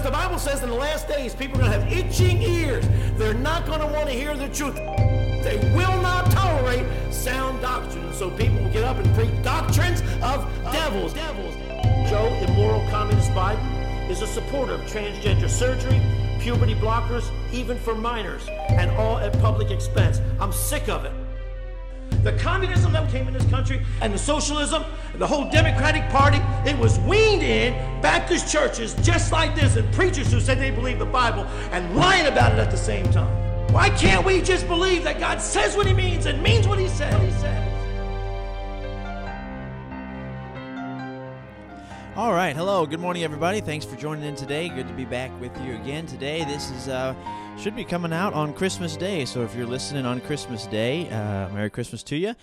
Because the Bible says in the last days, people are going to have itching ears. They're not going to want to hear the truth. They will not tolerate sound doctrine. So people will get up and preach doctrines of devils. devils. Joe, immoral communist Biden, is a supporter of transgender surgery, puberty blockers, even for minors, and all at public expense. I'm sick of it. The communism that came in this country and the socialism, the whole Democratic Party, it was weaned in Baptist churches just like this and preachers who said they believe the Bible and lying about it at the same time. Why can't we just believe that God says what he means and means what he says? All right, hello, good morning, everybody. Thanks for joining in today. Good to be back with you again today. This is uh, should be coming out on Christmas Day, so if you're listening on Christmas Day, uh, Merry Christmas to you.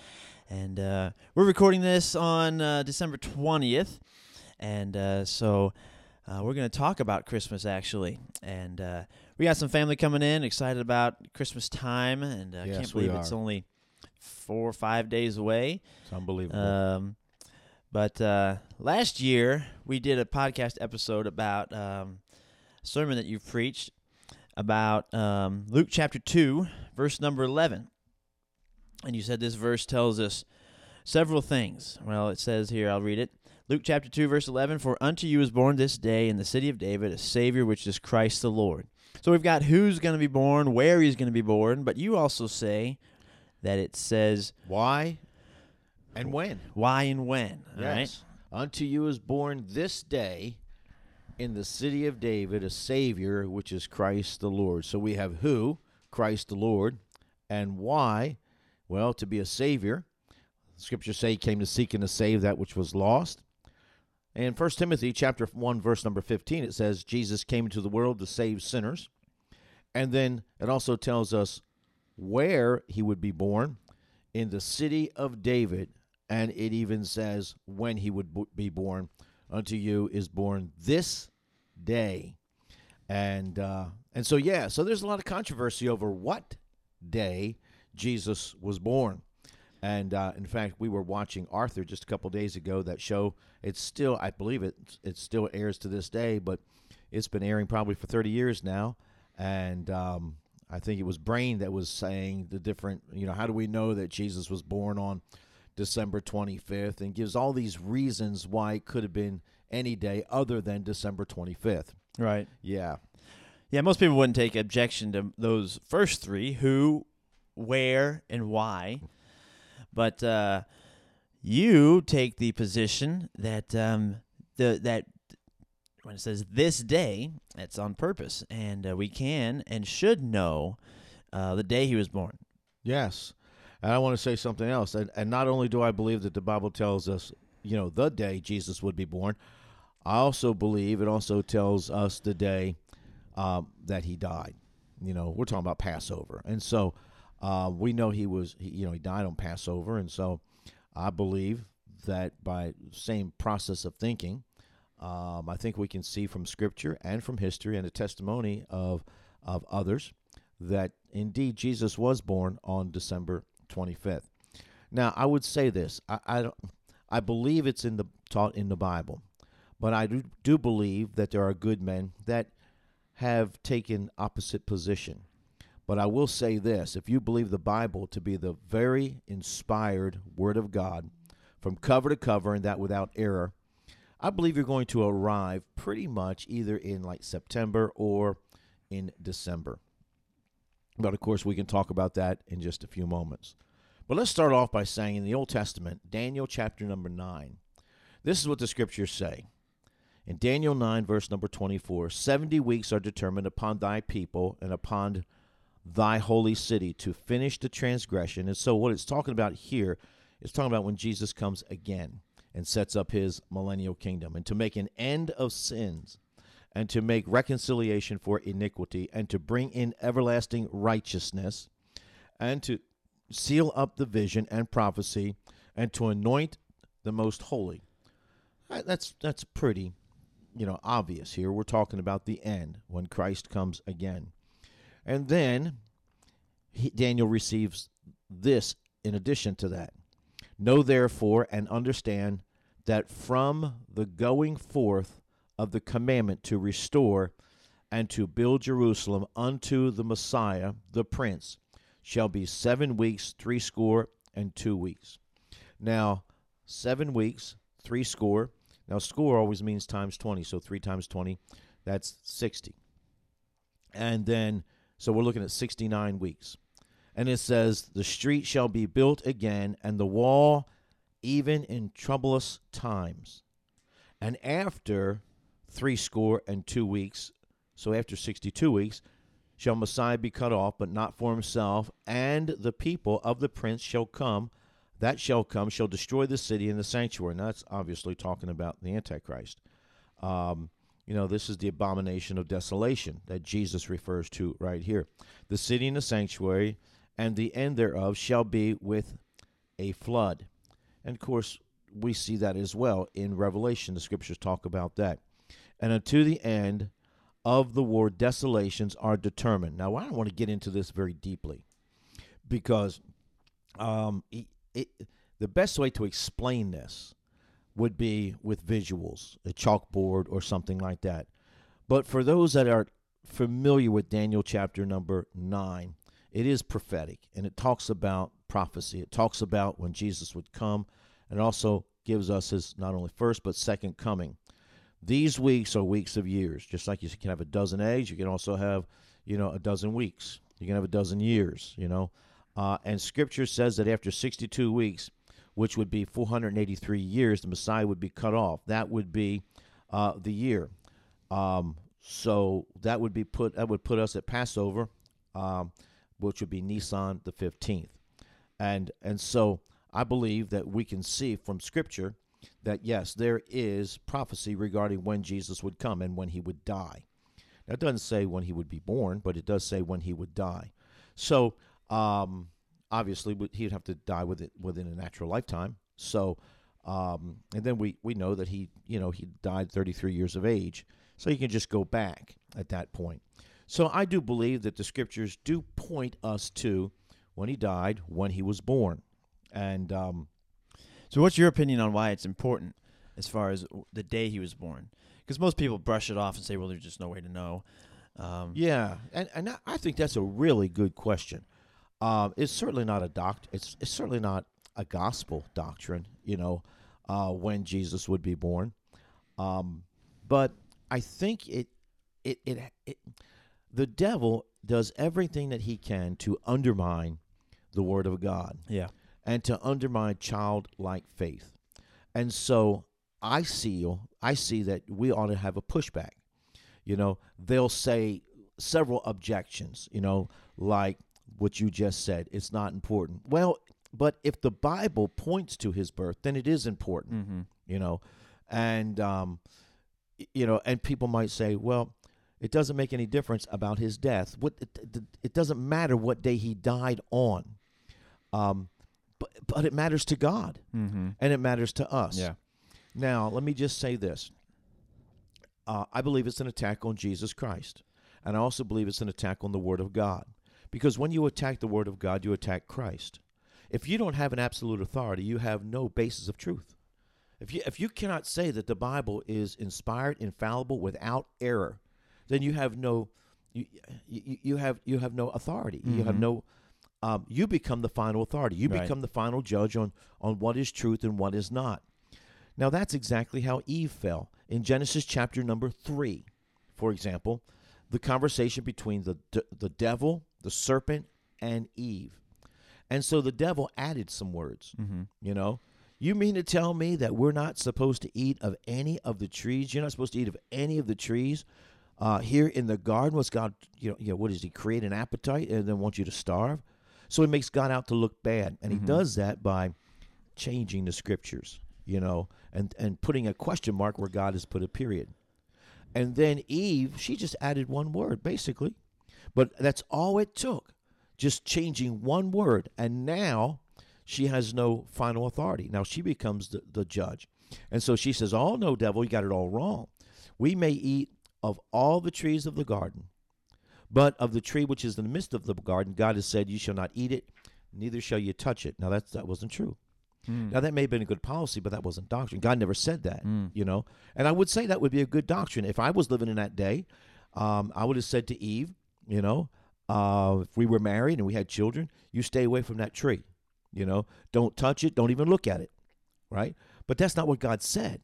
And uh, we're recording this on uh, December twentieth, and uh, so uh, we're going to talk about Christmas actually. And uh, we got some family coming in, excited about Christmas time, and I Yes, can't believe it's only four or five days away. It's unbelievable. Um, but uh, last year we did a podcast episode about um, a sermon that you preached about um, Luke chapter two, verse number eleven, and you said this verse tells us several things. Well, it says here, I'll read it. Luke chapter 2, verse 11 For unto you is born this day in the city of David a Savior, which is Christ the Lord. So we've got who's going to be born, where he's going to be born, but you also say that it says Why and when? why and when. All right. Yes. Unto you is born this day in the city of David a Savior, which is Christ the Lord. So we have who? Christ the Lord. And why? Well, to be a Savior. Scriptures say he came to seek and to save that which was lost. In 1 Timothy chapter 1, verse number 15, it says, Jesus came into the world to save sinners. And then it also tells us where he would be born in the city of David. And it even says when he would be born. Unto you is born this day. And uh, and so yeah, so there's a lot of controversy over what day Jesus was born. And uh, in fact, we were watching Arthur just a couple days ago. That show, it's still, I believe it, it still airs to this day, but it's been airing probably for 30 years now. And um, I think it was Brain that was saying the different, you know, how do we know that Jesus was born on December 25th? And gives all these reasons why it could have been any day other than December 25th. Right. Yeah. Yeah, most people wouldn't take objection to those first three who, where, and why. But uh, you take the position that um, the that when it says this day, it's on purpose, and uh, we can and should know uh, the day he was born. Yes. And I want to say something else. And, and not only do I believe that the Bible tells us, you know, the day Jesus would be born, I also believe it also tells us the day um, that he died. You know, we're talking about Passover. And so uh, we know he was, he, you know, he died on Passover. And so I believe that by same process of thinking, um, I think we can see from Scripture and from history and the testimony of of others that indeed Jesus was born on December 25th. Now, I would say this: I I, don't, I believe it's in the taught in the Bible, but I do, do believe that there are good men that have taken opposite position. But I will say this: if you believe the Bible to be the very inspired Word of God, from cover to cover, and that without error, I believe you're going to arrive pretty much either in like September or in December. But of course, we can talk about that in just a few moments. But let's start off by saying in the Old Testament, Daniel chapter number 9, this is what the scriptures say. In Daniel 9, verse number 24, 70 weeks are determined upon thy people and upon thy holy city to finish the transgression. And so, what it's talking about here is talking about when Jesus comes again and sets up his millennial kingdom and to make an end of sins and to make reconciliation for iniquity and to bring in everlasting righteousness and to seal up the vision and prophecy and to anoint the most holy. Uh, That's that's pretty, you know, obvious here. We're talking about the end when Christ comes again. And then he, Daniel receives this in addition to that. Know therefore and understand that from the going forth of the commandment to restore and to build Jerusalem unto the Messiah, the Prince, shall be seven weeks, threescore, and two weeks. Now, seven weeks, three score. Now, score always means times 20, so three times 20, that's 60. And then, so we're looking at 69 weeks. And it says, The street shall be built again, and the wall even in troublous times. And after three score and two weeks, so after 62 weeks, shall Messiah be cut off, but not for himself, and the people of the prince shall come, that shall come, shall destroy the city and the sanctuary. And that's obviously talking about the Antichrist. Um, you know, this is the abomination of desolation that Jesus refers to right here. The city and the sanctuary, and the end thereof shall be with a flood. And of course, we see that as well in Revelation. The scriptures talk about that. And unto the end of the war, desolations are determined. Now, I don't want to get into this very deeply because um, it, it, the best way to explain this would be with visuals, a chalkboard or something like that. But for those that are familiar with Daniel chapter number 9, it is prophetic and it talks about prophecy. It talks about when Jesus would come and also gives us his not only first but second coming. These weeks are weeks of years. Just like you can have a dozen eggs, you can also have, you know, a dozen weeks. You can have a dozen years, you know. Uh, and scripture says that after 62 weeks, which would be 483 years, the Messiah would be cut off. That would be uh, the year. Um, so that would be put that would put us at Passover, um, which would be Nisan the 15th. And and so I believe that we can see from Scripture that yes, there is prophecy regarding when Jesus would come and when he would die. Now, it doesn't say when he would be born, but it does say when he would die. So, um, obviously, he'd have to die within, within a natural lifetime. So, um, and then we, we know that he, you know, he died 33 years of age. So you can just go back at that point. So I do believe that the scriptures do point us to when he died, when he was born. And um, so, what's your opinion on why it's important as far as the day he was born? Because most people brush it off and say, "Well, there's just no way to know." Um, yeah, and and I think that's a really good question. Um, it's certainly not a doct. It's it's certainly not a gospel doctrine. You know, uh, when Jesus would be born, um, but I think it, it it it the devil does everything that he can to undermine the word of God. Yeah and to undermine childlike faith. And so I see I see that we ought to have a pushback. You know, they'll say several objections, you know, like what you just said, it's not important. Well, but if the Bible points to his birth, then it is important, mm-hmm. you know. And um you know, and people might say, well, it doesn't make any difference about his death. What it, it doesn't matter what day he died on. Um, but but it matters to God mm-hmm. and it matters to us. Yeah. Now, let me just say this. Uh, I believe it's an attack on Jesus Christ, and I also believe it's an attack on the Word of God, because when you attack the Word of God, you attack Christ. If you don't have an absolute authority, you have no basis of truth. If you if you cannot say that the Bible is inspired, infallible, without error, then you have no you you, you have you have no authority. Mm-hmm. You have mm-hmm. no um, you become the final authority. You right. become the final judge on, on what is truth and what is not. Now, that's exactly how Eve fell. In Genesis chapter number three, for example, the conversation between the, the devil, the serpent, and Eve. And so the devil added some words, mm-hmm. you know. You mean to tell me that we're not supposed to eat of any of the trees? You're not supposed to eat of any of the trees uh, here in the garden? Was God, you know, you know, what does He create an appetite and then want you to starve? So he makes God out to look bad, and mm-hmm. he does that by changing the scriptures, you know, and and putting a question mark where God has put a period. And then Eve, she just added one word basically, but that's all it took, just changing one word, and now she has no final authority. Now she becomes the, the judge. And so she says, Oh, no, devil, you got it all wrong. We may eat of all the trees of the garden, but of the tree which is in the midst of the garden, God has said, You shall not eat it, neither shall you touch it. Now, that's, that wasn't true. Mm. Now, that may have been a good policy, but that wasn't doctrine. God never said that, mm. you know? And I would say that would be a good doctrine. If I was living in that day, Um, I would have said to Eve, you know, uh, if we were married and we had children, you stay away from that tree. You know, don't touch it, don't even look at it, right? But that's not what God said.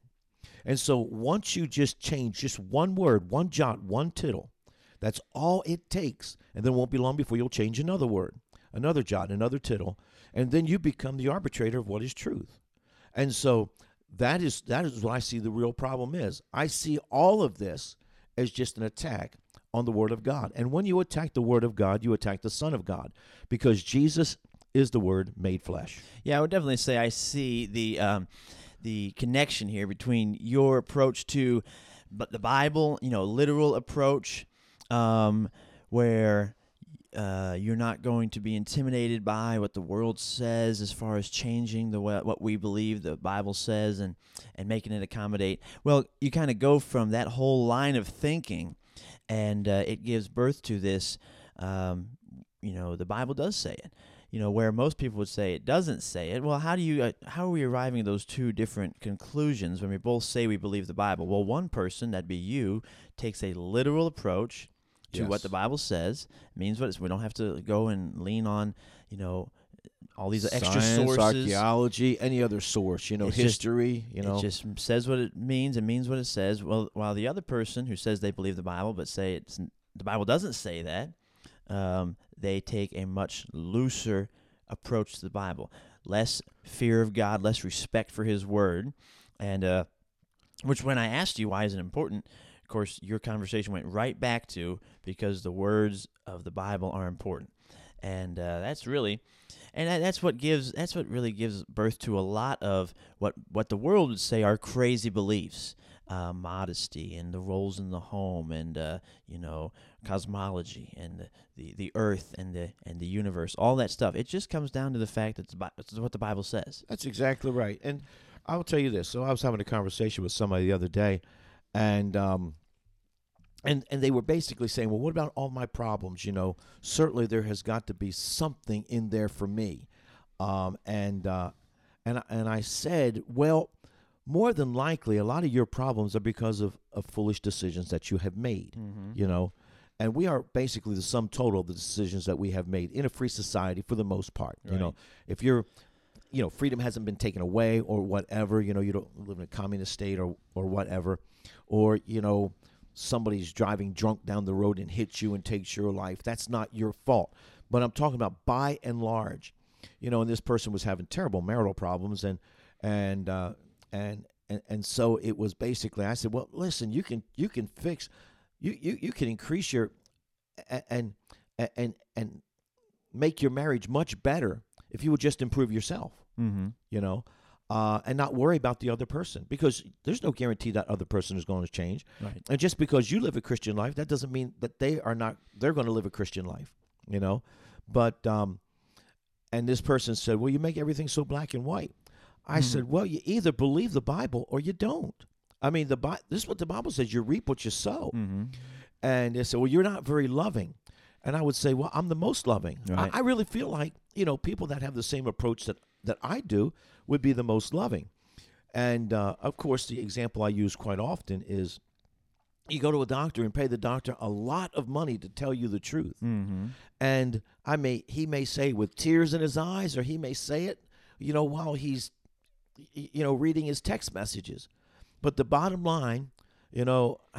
And so once you just change just one word, one jot, one tittle, that's all it takes. And then it won't be long before you'll change another word, another jot, another tittle, and then you become the arbitrator of what is truth. And so that is that is what I see the real problem is. I see all of this as just an attack on the word of God. And when you attack the word of God, you attack the son of God because Jesus is the word made flesh. Yeah, I would definitely say I see the um, the connection here between your approach to the Bible, you know, literal approach, um, where uh, you're not going to be intimidated by what the world says as far as changing the what we believe the Bible says and and making it accommodate. Well, you kind of go from that whole line of thinking, and uh, it gives birth to this. Um, you know, the Bible does say it. You know, where most people would say it doesn't say it. Well, how do you uh, how are we arriving at those two different conclusions when we both say we believe the Bible? Well, one person, that'd be you, takes a literal approach to Yes. what the Bible says. Means what it's, we don't have to go and lean on, you know, all these extra Science, sources. archaeology, any other source, you know, It's just- history, you know. It just says what it means and means what it says. Well, while the other person who says they believe the Bible but say it's the Bible doesn't say that, um, they take a much looser approach to the Bible, less fear of God, less respect for His Word, and uh, which when I asked you why is it important, of course your conversation went right back to because the words of the Bible are important, and uh, that's really and that, that's what gives that's what really gives birth to a lot of what what the world would say are crazy beliefs uh, modesty and the roles in the home and uh, you know cosmology and the, the, the earth and the and the universe all that stuff it just comes down to the fact that it's, what the bible says That's exactly right. And I'll tell you this. So I was having a conversation with somebody the other day, and um, and and they were basically saying, "Well, what about all my problems? You know, certainly there has got to be something in there for me." Um, and uh, and I- and I said, "Well, more than likely, a lot of your problems are because of, of foolish decisions that you have made. You know." And we are basically the sum total of the decisions that we have made in a free society for the most part. You know, if you're you know freedom hasn't been taken away or whatever you know you don't live in a communist state or or whatever or you know somebody's driving drunk down the road and hits you and takes your life. That's not your fault. But i'm talking about by and large you know and this person was having terrible marital problems and and uh and and, and so it was basically i said well listen you can you can fix you you, you can increase your a- and and and make your marriage much better if you would just improve yourself mm-hmm. you know, uh, and not worry about the other person because there's no guarantee that other person is going to change. Right. And just because you live a Christian life, that doesn't mean that they are not. They're going to live a Christian life, you know. But um, and this person said, "Well, you make everything so black and white." I said, "Well, you either believe the Bible or you don't." I mean, the Bi- this is what the Bible says: you reap what you sow. Mm-hmm. And they said, "Well, you're not very loving." And I would say, "Well, I'm the most loving." Right. I, I really feel like you know people that have the same approach that that I do would be the most loving. And uh, of course, the example I use quite often is you go to a doctor and pay the doctor a lot of money to tell you the truth. Mm-hmm. And I may he may say with tears in his eyes, or he may say it, you know, while he's you know reading his text messages. But the bottom line, you know,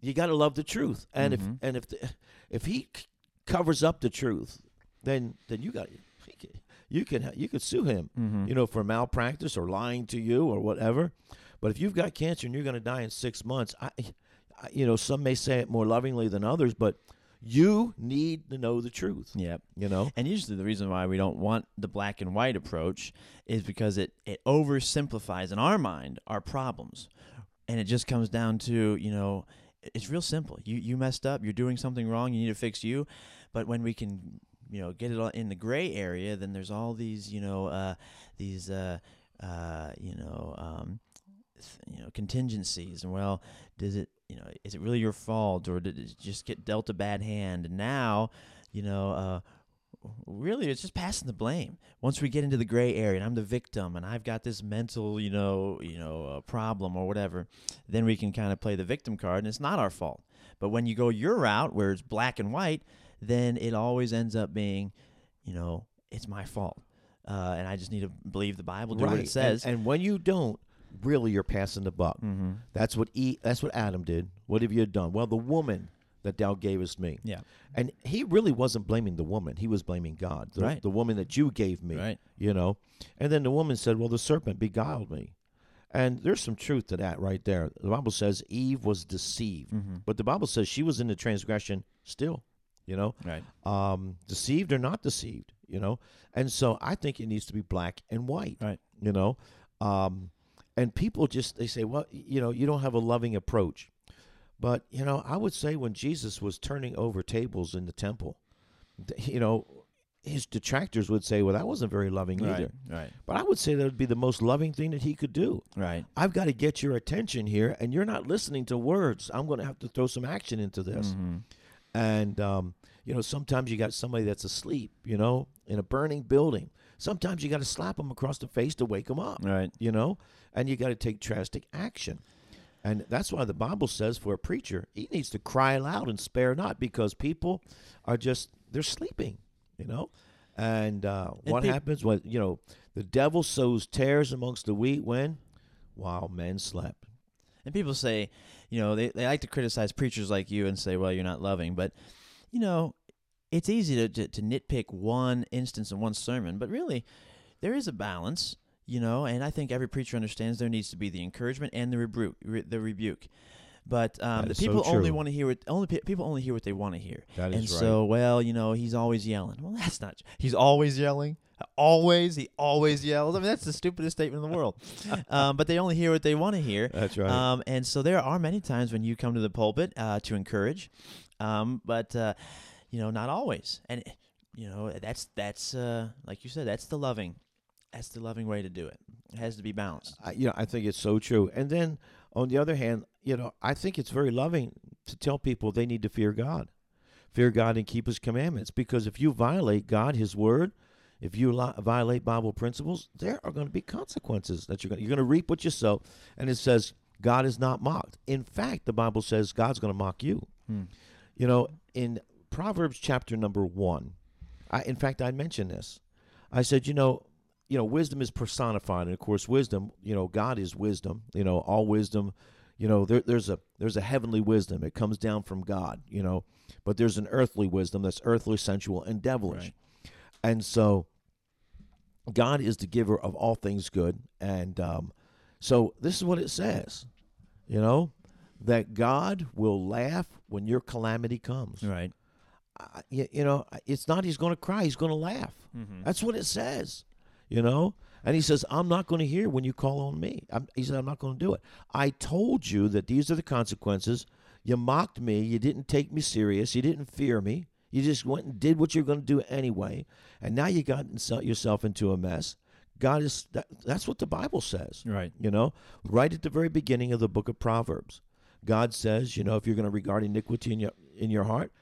you got to love the truth. And if and if the, if he c- covers up the truth, then then you got you can you could sue him, mm-hmm. you know, for malpractice or lying to you or whatever. But if you've got cancer and you're going to die in six months, I, I, you know, some may say it more lovingly than others, but you need to know the truth. Yep. You know, And usually the reason why we don't want the black and white approach is because it, it oversimplifies in our mind our problems. And it just comes down to, you know, it's real simple. You you messed up, you're doing something wrong, you need to fix you. But when we can, you know, get it all in the gray area, then there's all these, you know, uh, these uh, uh, you know, um, you know, contingencies and well, does it you know, is it really your fault or did it just get dealt a bad hand? And now, you know, uh really it's just passing the blame. Once we get into the gray area and I'm the victim and I've got this mental, you know, you know, uh, problem or whatever, then we can kind of play the victim card and it's not our fault. But when you go your route where it's black and white, then it always ends up being, you know, it's my fault. Uh, and I just need to believe the Bible, do what it says. And, and when you don't, really, you're passing the buck. mm-hmm. That's what e, That's what Adam did. What have you done? Well, the woman that thou gavest me. Yeah. And he really wasn't blaming the woman. He was blaming God. The, Right. the woman that you gave me. Right. You know. And then the woman said, "Well, the serpent beguiled me." And there's some truth to that right there. The Bible says Eve was deceived, Mm-hmm. but the Bible says she was in the transgression still. You know, Right. um, deceived or not deceived, you know. And so I think it needs to be black and white, Right. you know. Um, and people just they say, well, you know, you don't have a loving approach. But you know, I would say when Jesus was turning over tables in the temple, you know, his detractors would say, well, that wasn't very loving either. Right. But I would say that would be the most loving thing that he could do. Right. I've got to get your attention here, and you're not listening to words. I'm going to have to throw some action into this. Mm-hmm. And um, you know, sometimes you got somebody that's asleep, you know, in a burning building. Sometimes you got to slap them across the face to wake them up, Right. you know, and you got to take drastic action. And that's why the Bible says for a preacher, he needs to cry aloud and spare not, because people are just they're sleeping, you know. And uh, And what peop- happens when you know the devil sows tares amongst the wheat when while men slept. And people say, you know, they, they like to criticize preachers like you and say, well, you're not loving. But, you know, it's easy to, to, to nitpick one instance in one sermon, but really, there is a balance, you know, and I think every preacher understands there needs to be the encouragement and the rebuke. Re, the rebuke. But um, the is so people only want to hear what only pe- people only hear what they want to hear. That and is right. so, well, you know, he's always yelling. Well, that's not. He's always yelling. Always, he always yells. I mean, that's the stupidest statement in the world. um, but they only hear what they want to hear. That's right. Um, and so there are many times when you come to the pulpit uh, to encourage, um, but uh, you know, not always. And you know, that's that's uh, like you said, that's the loving, that's the loving way to do it. It has to be balanced. I, you know, I think it's so true. And then on the other hand, you know, I think it's very loving to tell people they need to fear God, fear God and keep His commandments. Because if you violate God, His word, if you li- violate Bible principles, there are going to be consequences that you're going. You're going to reap what you sow. And it says God is not mocked. In fact, the Bible says God's going to mock you. Hmm. You know, in Proverbs chapter number one, I, in fact, I mentioned this. I said, you know, you know, wisdom is personified, and of course, wisdom, you know, God is wisdom. You know, all wisdom. You know, there, there's a there's a heavenly wisdom. It comes down from God. You know, but there's an earthly wisdom that's earthly, sensual, and devilish. Right. And so, God is the giver of all things good, and um, so this is what it says. You know, that God will laugh when your calamity comes. Right. I- you, you know, it's not he's going to cry, he's going to laugh. That's what it says, you know? And he says, I'm not going to hear when you call on me. I'm, he said, I'm not going to do it. I told you that these are the consequences. You mocked me. You didn't take me serious. You didn't fear me. You just went and did what you're going to do anyway. And now you got yourself into a mess. God is, that, that's what the Bible says. Right. You know, right at the very beginning of the book of Proverbs, God says, you know, if you're going to regard iniquity in your in your heart,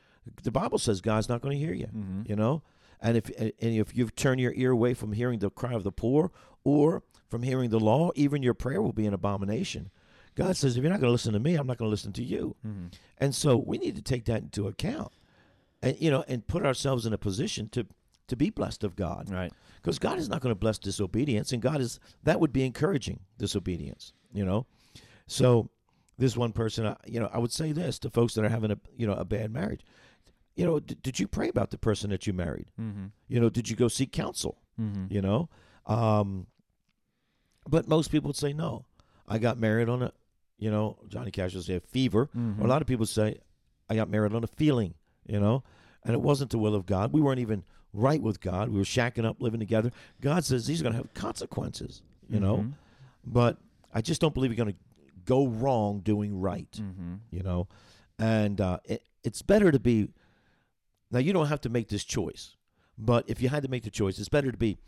the Bible says God's not going to hear you. Mm-hmm. You know, and if and if you turn your ear away from hearing the cry of the poor or from hearing the law, even your prayer will be an abomination. God says, if you're not going to listen to me, I'm not going to listen to you. Mm-hmm. And so we need to take that into account, and you know, and put ourselves in a position to to be blessed of God Right. because God is not going to bless disobedience, and God is that would be encouraging disobedience. You know, so this one person, I- you know, I would say this to folks that are having a you know a bad marriage. You know, d- did you pray about the person that you married? Mm-hmm. You know, did you go seek counsel? Mm-hmm. You know, um, but most people would say no. I got married on a, you know, Johnny Cash would say a fever. Mhm. A lot of people say I got married on a feeling. You know, and it wasn't the will of God. We weren't even right with God. We were shacking up, living together. God says these are going to have consequences. You know, Mhm. but I just don't believe you're going to go wrong doing right. Mm-hmm. You know, and uh, it, it's better to be. Now you don't have to make this choice, but if you had to make the choice, it's better to be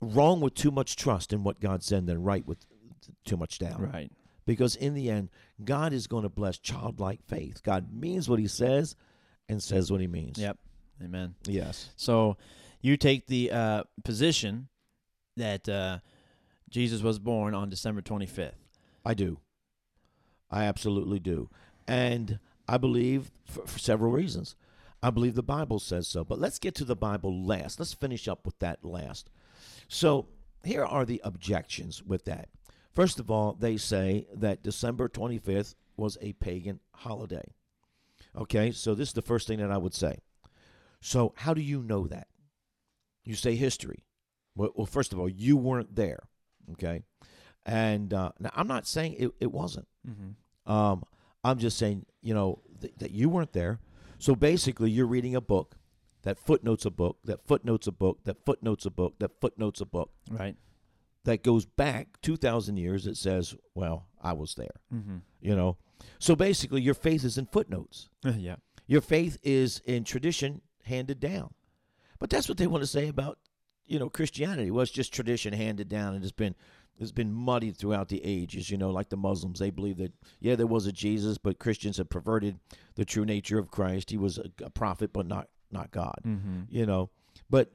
wrong with too much trust in what God said than right with too much doubt. Right. Because in the end, God is going to bless childlike faith. God means what He says, and says what He means. Yep. Amen. Yes. So you take the uh, position that uh, Jesus was born on December 25th. I do. I absolutely do. And I believe for, for several reasons. I believe the Bible says so. But let's get to the Bible last. Let's finish up with that last. So here are the objections with that. First of all, they say that December 25th was a pagan holiday. Okay, so this is the first thing that I would say. So, how do you know that? You say history. Well, well first of all, you weren't there. Okay, and uh, now I'm not saying it, it wasn't. Mm-hmm. Um, I'm just saying, you know, th- that you weren't there. So basically, you're reading a book that footnotes a book, that footnotes a book, that footnotes a book, that footnotes a book Right. that goes back 2,000 years. It says, well, I was there, Mm-hmm. you know. So basically, your faith is in footnotes. yeah. Your faith is in tradition handed down. But that's what they want to say about, you know, Christianity. Well, it's just tradition handed down and it's been it's been muddied throughout the ages, you know, like the Muslims. They believe that yeah, there was a Jesus, but Christians have perverted the true nature of Christ. He was a, a prophet but not not God. Mm-hmm. You know. But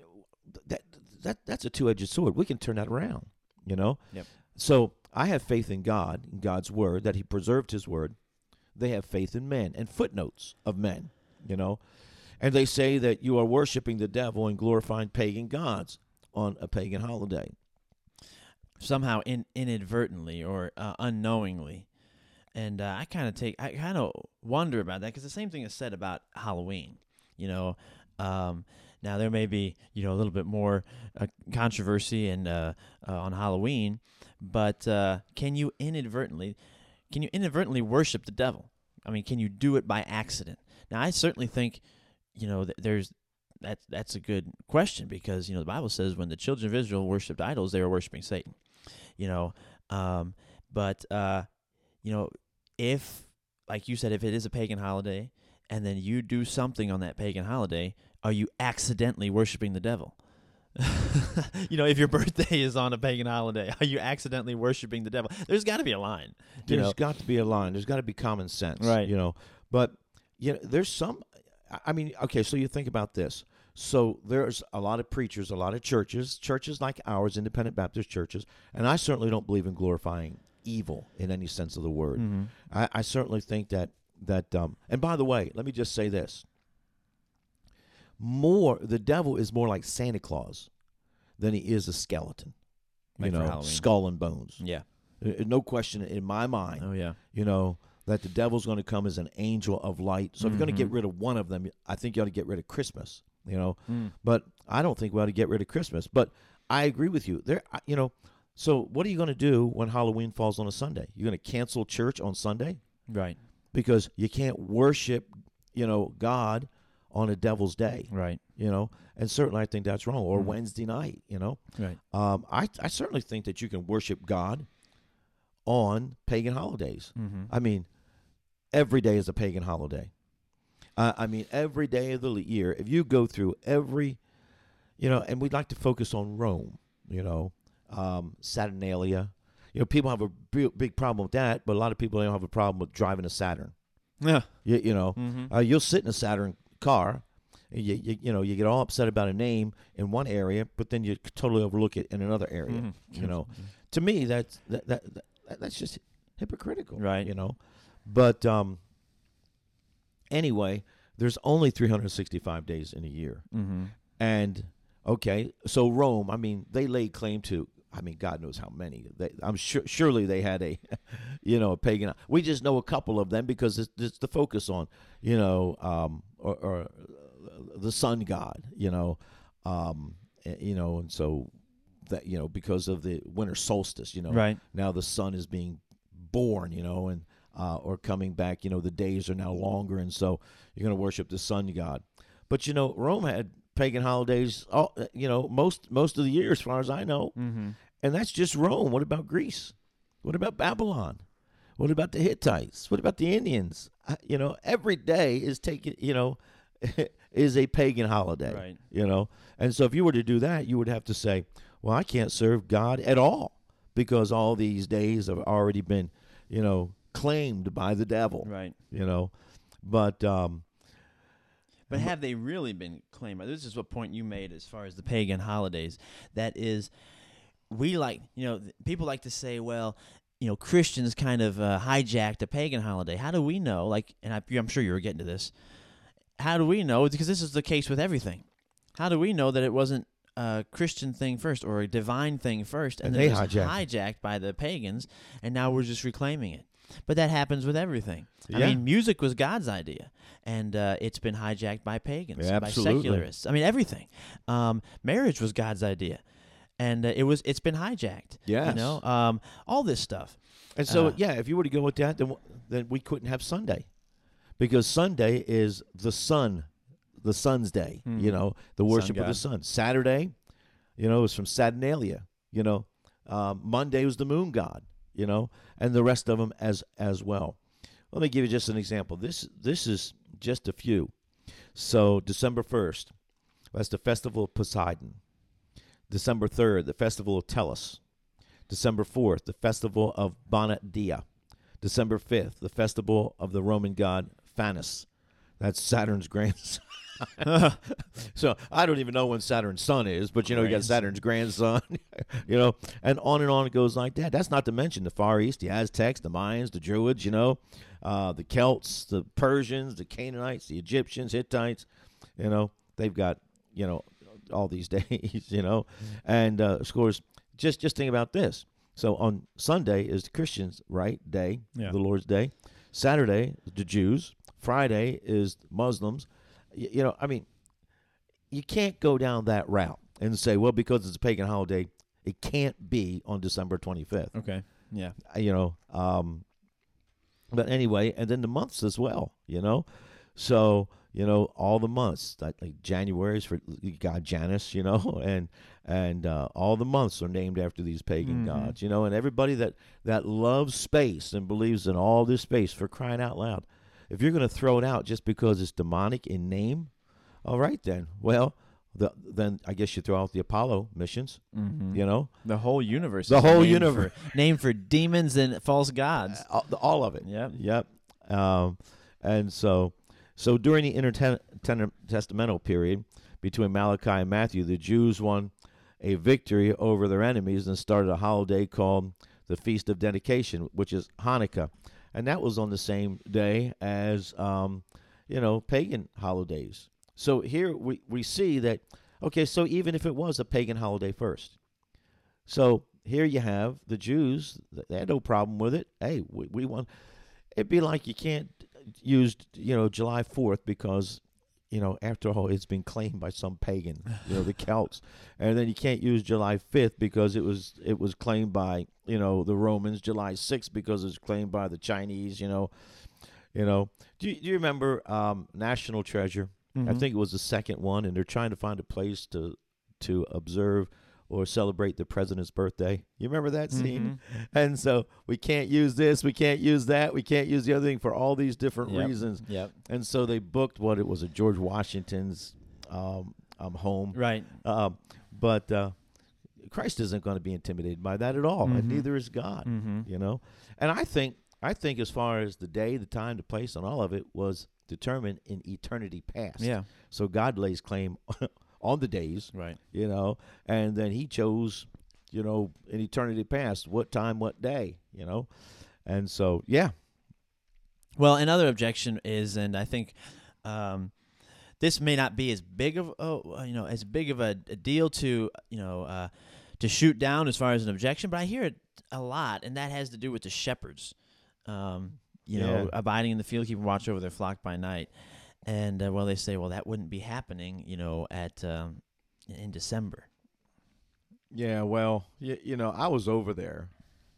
that that that's a two-edged sword. We can turn that around, you know? Yep. So, I have faith in God, in God's word that he preserved his word. They have faith in men and footnotes of men, you know. And they say that you are worshiping the devil and glorifying pagan gods on a pagan holiday. Somehow in, inadvertently or uh, unknowingly. And uh, I kind of take, I kind of wonder about that because the same thing is said about Halloween. You know, um, now there may be, you know, a little bit more uh, controversy and uh, uh, on Halloween, but uh, can you inadvertently, can you inadvertently worship the devil? I mean, can you do it by accident? Now, I certainly think, you know, th- there's that that's a good question because you know the Bible says when the children of Israel worshipped idols, they were worshiping Satan. You know, um, but uh, you know, if like you said, if it is a pagan holiday and then you do something on that pagan holiday, are you accidentally worshiping the devil? you know, if your birthday is on a pagan holiday, are you accidentally worshiping the devil? There's got to be a line. There's know, got to be a line. There's got to be common sense, Right. You know, but you know, there's some. I- I mean, okay, so you think about this. So there's a lot of preachers, a lot of churches, churches like ours, independent Baptist churches, and I certainly don't believe in glorifying evil in any sense of the word. Mm-hmm. I, I certainly think that that. Um, and by the way, let me just say this: more the devil is more like Santa Claus than he is a skeleton. Like you know, skull and bones. yeah. Uh, No question in my mind Oh yeah. you know, that the devil's going to come as an angel of light. So if you're going to get Mhm. rid of one of them, I think you ought to get rid of Christmas, you know. Mm. But I don't think we ought to get rid of Christmas. But I agree with you. There, you know, so what are you going to do when Halloween falls on a Sunday? You're going to cancel church on Sunday Right. because you can't worship, you know, God on a devil's day, Right. you know. And certainly I think that's wrong. Or Mhm. Wednesday night, you know. Right. Um, I I certainly think that you can worship God on pagan holidays. Mm-hmm. I mean, every day is a pagan holiday. Uh, I mean, every day of the year, if you go through every, you know, and we'd like to focus on Rome, you know, um, Saturnalia. You know, people have a big, big problem with that, but a lot of people don't have a problem with driving a Saturn. Yeah. You, you know, Mm-hmm. uh, you'll sit in a Saturn car. You, you, you know, you get all upset about a name in one area, but then you totally overlook it in another area. Mhm. You know, to me, that's that, that, that that's just hypocritical, Right. You know, but um, anyway, there's only 365 days in a year, Mm-hmm. and okay, so Rome, I mean, they laid claim to. I mean, God knows how many. They, I'm sure, surely they had a, you know, a pagan. We just know a couple of them because it's, it's the focus on, you know, um, or, or the sun god, you know, um, eh, you know, and so that you know because of the winter solstice, you know, Right. now the sun is being born, you know, and uh, or coming back. You know, the days are now longer, and so you're going to worship the sun god. But you know, Rome had pagan holidays, all you know, most most of the year, as far as I know, Mm-hmm. and that's just Rome. What about Greece? What about Babylon? What about the Hittites? What about the Indians? You know, every day is taken. You know, is a pagan holiday. Right. You know, and so if you were to do that, you would have to say, "Well, I can't serve God at all because all these days have already been, you know, claimed by the devil." Right. You know, but um, But have they really been claimed? This is what point you made as far as the pagan holidays. That is, we like you know people like to say, well, you know, Christians kind of uh, hijacked a pagan holiday. How do we know? Like, and I, I'm sure you were getting to this. How do we know? Because this is the case with everything. How do we know that it wasn't a Christian thing first or a divine thing first, and, And then they it was hijacked hijacked by the pagans, and now we're just reclaiming it? But that happens with everything. I Yeah. mean, music was God's idea, and uh, it's been hijacked by pagans, Yeah, by secularists. I mean, everything. Um, marriage was God's idea, and uh, it was it's been hijacked. you know, um, all this stuff. And so, Uh, yeah, if you were to go with that, then w- then we couldn't have Sunday, because Sunday is the sun, the sun's day. You Mhm. know, the worship of the sun. Saturday, you know, is from Saturnalia. You know, um, Monday was the moon god. You know, and the rest of them as as well. Let me give you just an example. This this is just a few. So December first, that's the festival of Poseidon. December third, the festival of Tellus. December 4th, the festival of Bona Dea. December 5th, the festival of the Roman god Faunus. That's Saturn's grandson. so I don't even know when Saturn's son is, but you know, you got Saturn's grandson, you know, and on and on it goes like that. That's not to mention the Far East, the Aztecs, the Mayans, the Druids, you know, uh, the Celts, the Persians, the Canaanites, the Egyptians, Hittites, you know, they've got, you know, all these days, you know, and uh, of course, just just think about this. So on Sunday is the Christians' right day, Yeah. the Lord's day. Saturday, the Jews. Friday is Muslims. You know, I mean, you can't go down that route and say, well, because it's a pagan holiday, it can't be on December 25th. Okay. Yeah. You know, um, but anyway, and then the months as well, you know. So, you know, all the months, like, like January is for God Janus, you know, and and uh, all the months are named after these pagan Mhm. gods, you know, and everybody that that loves space and believes in all this space for crying out loud. If you're going to throw it out just because it's demonic in name, all right then. Well, the, then I guess you throw out the Apollo missions, Mm-hmm. you know, The whole universe. The whole named universe. for, named for demons and false gods. all, all of it. Yep. Yep. Um, and so, so during the intertestamental period between Malachi and Matthew, the Jews won a victory over their enemies and started a holiday called the Feast of Dedication, which is Hanukkah, and that was on the same day as um, you know pagan holidays. So here we we see that okay, so even if it was a pagan holiday first, so here you have the Jews. They had no problem with it. Hey, we, we want. It'd be like you can't use you know July Fourth because you know after all it's been claimed by some pagan, you know the Celts, and then you can't use July Fifth because it was it was claimed by you know the Romans. July Sixth because it's claimed by the Chinese. You know, you know. Do you, do you remember um, National Treasure? I Mhm. think it was the second one, and they're trying to find a place to to observe or celebrate the president's birthday. You remember that scene? And so we can't use this, we can't use that, we can't use the other thing for all these different Yep. reasons. Yep. And so they booked what it was a George Washington's um, um home. Right. Um, but uh, Christ isn't going to be intimidated by that at all, and Mhm. neither is God. Mm-hmm. You know, and I think I think as far as the day, the time, the place, and all of it was determined in eternity past. Yeah. So God lays claim on the days, Right. you know, and then He chose, you know, in eternity past, what time, what day, you know, and so yeah, Well, another objection is, and I think um, this may not be as big of oh, you know as big of a, a deal to you know uh, to shoot down as far as an objection, but I hear it a lot, and that has to do with the shepherds. Um, you know, abiding in the field, keeping watch over their flock by night, and uh, well, they say, well, that wouldn't be happening, you know, at um, in December. yeah. Well, you, you know, I was over there,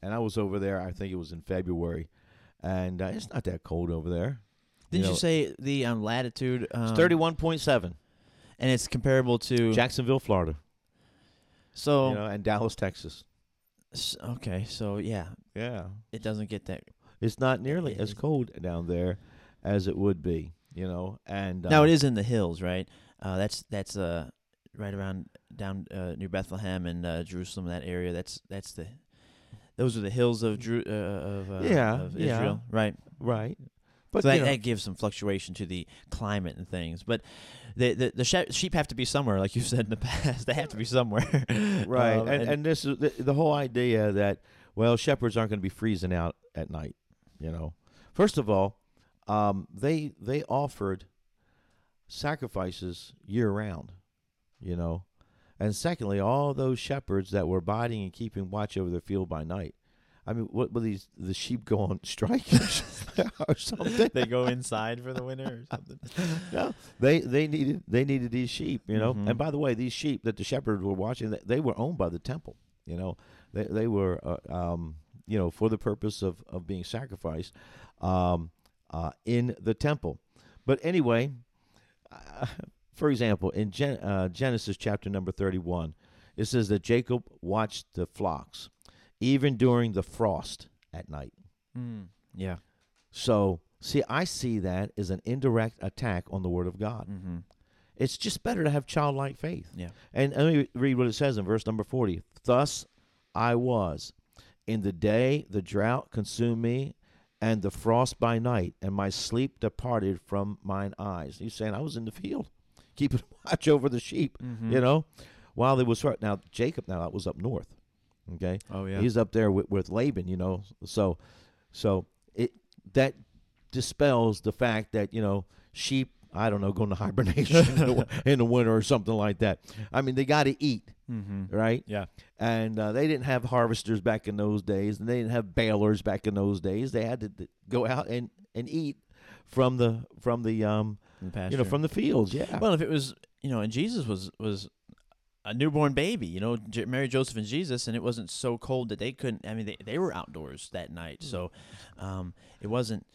and I was over there. I think it was in February, and uh, it's not that cold over there. Didn't you, know, say the um, latitude? Um, It's thirty-one point seven, and it's comparable to Jacksonville, Florida, so. you know, and Dallas, Texas. okay, so yeah, Yeah, it doesn't get that it's not nearly as cold down there as it would be, you know. And Now uh, it is in the hills, right? Uh, that's that's uh right around down uh, near Bethlehem and uh, Jerusalem. That area. That's that's the those are the hills of uh, of uh, Yeah, of yeah. Israel, right? right. But so that, know, that gives some fluctuation to the climate and things. But the the, the she- sheep have to be somewhere, like you said in the past. They have to be somewhere, right? Um, and, and this is the, the whole idea that well, shepherds aren't going to be freezing out at night. You know, first of all, um, they they offered sacrifices year round. You know, and secondly, all those shepherds that were abiding and keeping watch over their field by night. I mean, what were these the sheep go on strike or something? they go inside for the winter or something. no, they they needed they needed these sheep, you know. Mhm. And by the way, these sheep that the shepherds were watching, they, they were owned by the temple. You know, they they were uh, um, you know for the purpose of of being sacrificed um, uh, in the temple. But anyway, uh, for example, in Gen- uh, Genesis chapter number thirty one, it says that Jacob watched the flocks even during the frost at night. Mm, yeah. So, see, I see that as an indirect attack on the Word of God. Mm-hmm. It's just better to have childlike faith. Yeah. And let me read what it says in verse number 40. Thus I was. In the day the drought consumed me, and the frost by night, and my sleep departed from mine eyes. He's saying I was in the field, keeping watch over the sheep, Mm-hmm. you know, while they was now Jacob now that was up north. Okay. Oh yeah. He's up there with, with Laban, you know. So, so it that dispels the fact that you know sheep. I don't know, going to hibernation in, the, in the winter or something like that. I mean, they got to eat, mm-hmm. right? Yeah. And uh, they didn't have harvesters back in those days, and they didn't have balers back in those days. They had to d- go out and, and eat from the from the um the you know from the fields. Yeah. Well, if it was, you know, and Jesus was was a newborn baby, you know, J- Mary, Joseph, and Jesus, and it wasn't so cold that they couldn't. I mean, they, they were outdoors that night, so um, it wasn't.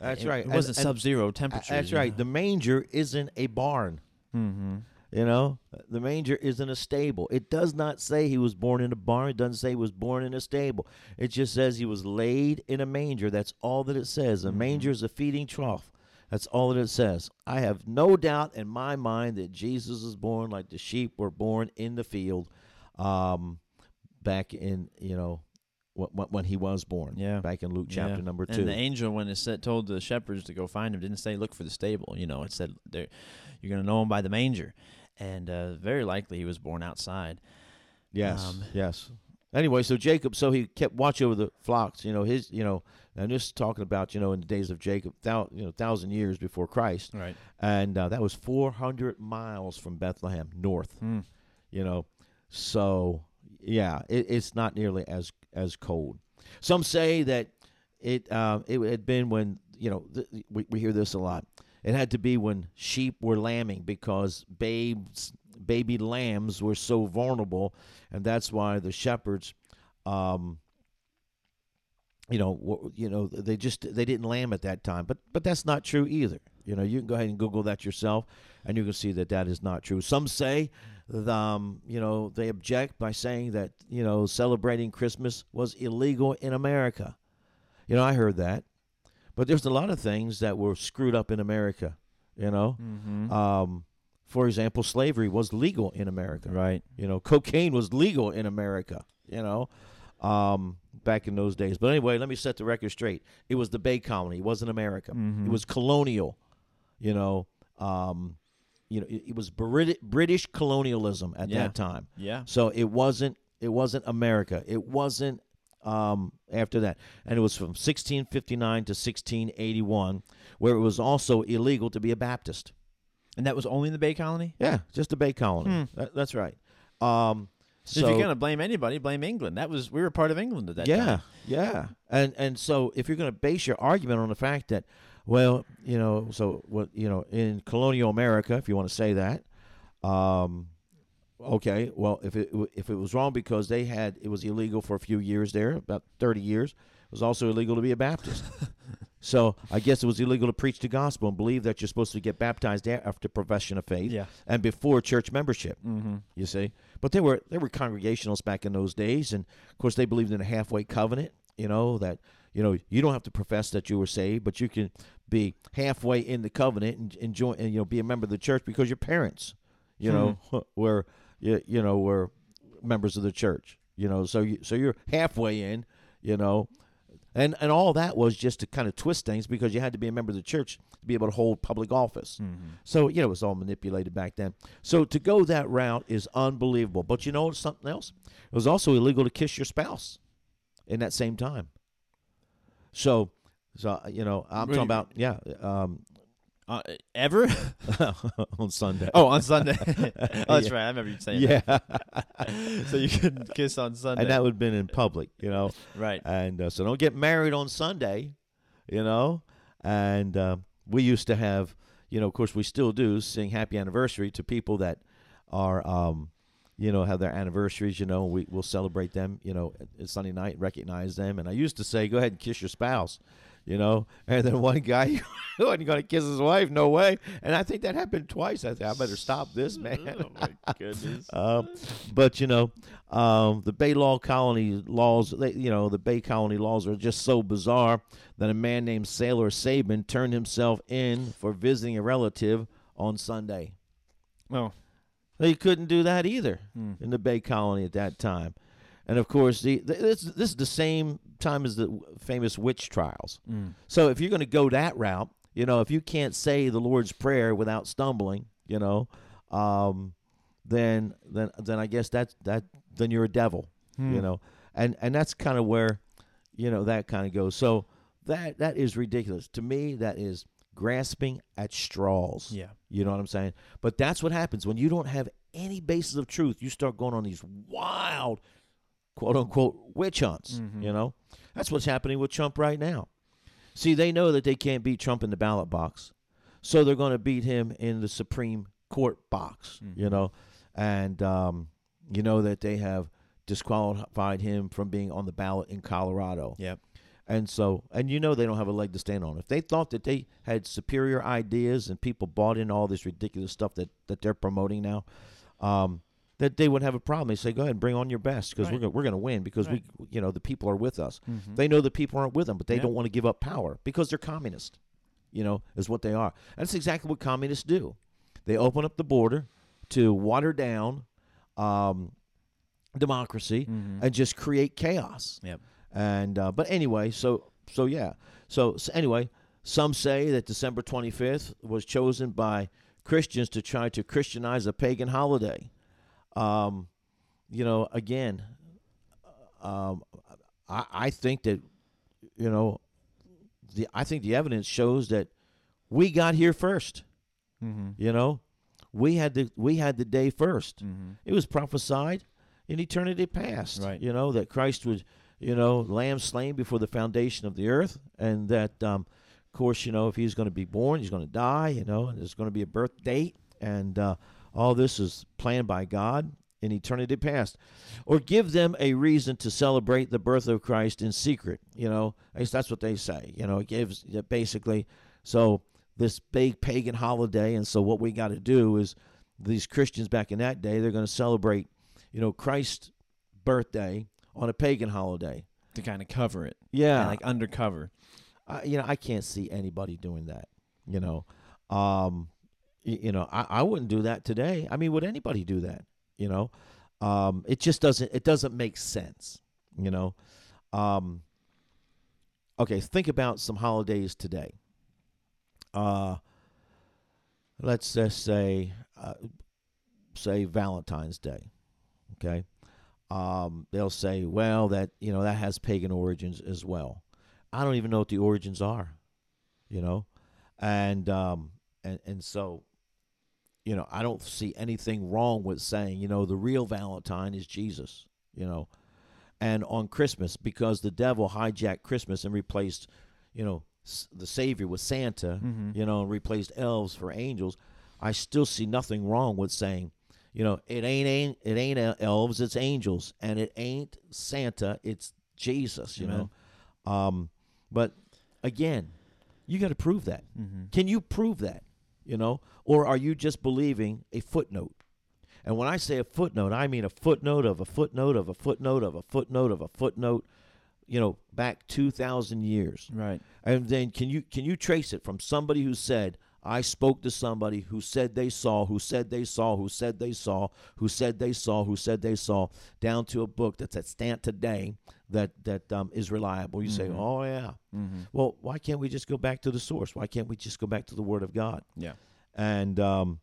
That's it, right. It wasn't sub-zero uh, temperatures. That's right. The manger isn't a barn. mm-hmm. You know, the manger isn't a stable. It does not say he was born in a barn. It doesn't say he was born in a stable. It just says he was laid in a manger. That's all that it says. A Mhm. manger is a feeding trough. That's all that it says. I have no doubt in my mind that Jesus was born like the sheep were born in the field, um, back in you know, when, when he was born. Yeah. back in Luke chapter Yeah. number two. And the angel, when it said, told the shepherds to go find him, didn't say look for the stable. You know, it said you're going to know him by the manger, and uh, very likely he was born outside. Yes. Um, yes. Anyway, so Jacob, so he kept watch over the flocks. You know, his, you know, and this is talking about, you know, in the days of Jacob, thou, you know, thousand years before Christ, Right. and uh, that was four hundred miles from Bethlehem north. Mm. You know, so yeah, it, it's not nearly as as cold. Some say that it uh, it had been when you know th- we we hear this a lot. It had to be when sheep were lambing because babes baby lambs were so vulnerable, and that's why the shepherds, um, you know, you know, they just they didn't lamb at that time. But but that's not true either. You know, you can go ahead and Google that yourself, and you can see that that is not true. Some say, um, you know, they object by saying that you know celebrating Christmas was illegal in America. You know, I heard that, but there's a lot of things that were screwed up in America. You know, Mm-hmm. um, for example, slavery was legal in America. right. You know, cocaine was legal in America, you know, um, back in those days. But anyway, let me set the record straight. It was the Bay Colony. It wasn't America. Mhm. It was colonial, you know. Um, you know, it, it was Brit- British colonialism at Yeah. that time. Yeah. So it wasn't it wasn't America. It wasn't um, after that. And it was from 1659 to 1681 where it was also illegal to be a Baptist. And that was only in the Bay Colony. Yeah, just the Bay Colony. Hmm. That, that's right. Um, So so if you're gonna blame anybody, blame England. That was we were part of England at that yeah, time. yeah, yeah. and and so if you're going to base your argument on the fact that, well, you know, so what you know in colonial America, if you want to say that, um, okay, well, if it if it was wrong because they had it was illegal for a few years there, about thirty years, it was also illegal to be a Baptist. so I guess it was illegal to preach the gospel and believe that you're supposed to get baptized after profession of faith Yeah. and before church membership. Mm-hmm. You see, but they were they were Congregationalists back in those days, and of course they believed in a halfway covenant. You know that you know you don't have to profess that you were saved, but you can be halfway in the covenant and, and join and you know be a member of the church because your parents, you know, hmm. were you, you know were members of the church. You know, so you so you're halfway in. You know, And and all that was just to kind of twist things because you had to be a member of the church to be able to hold public office. Mm-hmm. So you know it was all manipulated back then. So to go that route is unbelievable. But you know something else? It was also illegal to kiss your spouse in that same time. So so you know I'm talking about yeah um, Uh, ever? on Sunday. oh, on Sunday. oh, that's right. I remember you saying yeah, that. So you couldn't kiss on Sunday. and that would have been in public, you know. right. And uh, so don't get married on Sunday, you know. And uh, we used to have, you know, of course we still do, sing happy anniversary to people that are, um, you know, have their anniversaries. You know, we we'll celebrate them. You know, at Sunday night, recognize them. And I used to say, go ahead and kiss your spouse. You know, and then one guy wasn't going to kiss his wife. No way. And I think that happened twice. I think I better stop this, man. oh my goodness. Um, but you know, um, the Bay Law Colony laws, they, you know, the Bay Colony laws are just so bizarre that a man named Sailor Sabin turned himself in for visiting a relative on Sunday. oh. They couldn't do that either Hmm. in the Bay Colony at that time. And of course, the, th this this is the same time as the famous witch trials. Mm. So if you're going to go that route, you know, if you can't say the Lord's prayer without stumbling, you know, um, then then then I guess that's that then you're a devil, Hmm. you know, and and that's kind of where, you know, that kind of goes. So that that is ridiculous to me. That is grasping at straws. Yeah. You know what I'm saying? But that's what happens when you don't have any basis of truth. You start going on these wild, quote unquote, witch hunts. Mhm. You know, that's what's happening with Trump right now. See, they know that they can't beat Trump in the ballot box, so they're going to beat him in the Supreme Court box. You know, and um, you know that they have disqualified him from being on the ballot in Colorado. Yep. And so, and you know they don't have a leg to stand on. If they thought that they had superior ideas and people bought in all this ridiculous stuff that, that they're promoting now, um, that they would have a problem. They say, "Go ahead and bring on your best because we're gonna, we're going to win because Right. we, you know, the people are with us. Mhm. They know the people aren't with them, but they Yeah. don't want to give up power because they're communist. You know, is what they are. And that's exactly what communists do. They open up the border to water down um, democracy Mhm. and just create chaos. Yep. And uh, but anyway, so so yeah. So, so anyway, some say that December 25th was chosen by Christians to try to Christianize a pagan holiday. Um, you know, again, um, I, I think that you know, the I think the evidence shows that we got here first. Mm-hmm. You know, we had the we had the day 1st Mm-hmm. It was prophesied in eternity past. Right. You know that Christ was, you know, lamb slain before the foundation of the earth, and that, um, of course, you know, if he's going to be born, he's going to die. You know, and there's going to be a birth date, and uh, all this is planned by God in eternity past, or give them a reason to celebrate the birth of Christ in secret. You know, that's what they say. You know, it gives basically so this big pagan holiday, and so what we got to do is these Christians back in that day, they're going to celebrate, you know, Christ's birthday on a pagan holiday. To kind of cover it. Yeah, like undercover. I, you know, I can't see anybody doing that. You know, um, y- you know, I, I wouldn't do that today. I mean, would anybody do that? You know, um, it just doesn't. It doesn't make sense. You know, um, okay. Think about some holidays today. Uh, let's just say, uh, say Valentine's Day. Okay, um, they'll say, well, that you know that has pagan origins as well. I don't even know what the origins are, you know, and um, and and so, you know, I don't see anything wrong with saying, you know, the real Valentine is Jesus, you know, and on Christmas because the devil hijacked Christmas and replaced, you know, s- the Savior with Santa, Mhm. you know, and replaced elves for angels. I still see nothing wrong with saying, you know, it ain't ain't it ain't elves, it's angels, and it ain't Santa, it's Jesus, you Amen. know. Um, but again, you got to prove that. Mm-hmm. Can you prove that? You know, or are you just believing a footnote? And when I say a footnote, I mean a footnote of a footnote of a footnote of a footnote of a footnote. You know, back two thousand years. Right. And then can you can you trace it from somebody who said, I spoke to somebody who said they saw, who said they saw, who said they saw, who said they saw, who said they saw, down to a book that's at stand today that that um, is reliable. You say, Mhm. "Oh yeah." Mm-hmm. Well, why can't we just go back to the source? Why can't we just go back to the Word of God? Yeah. And um,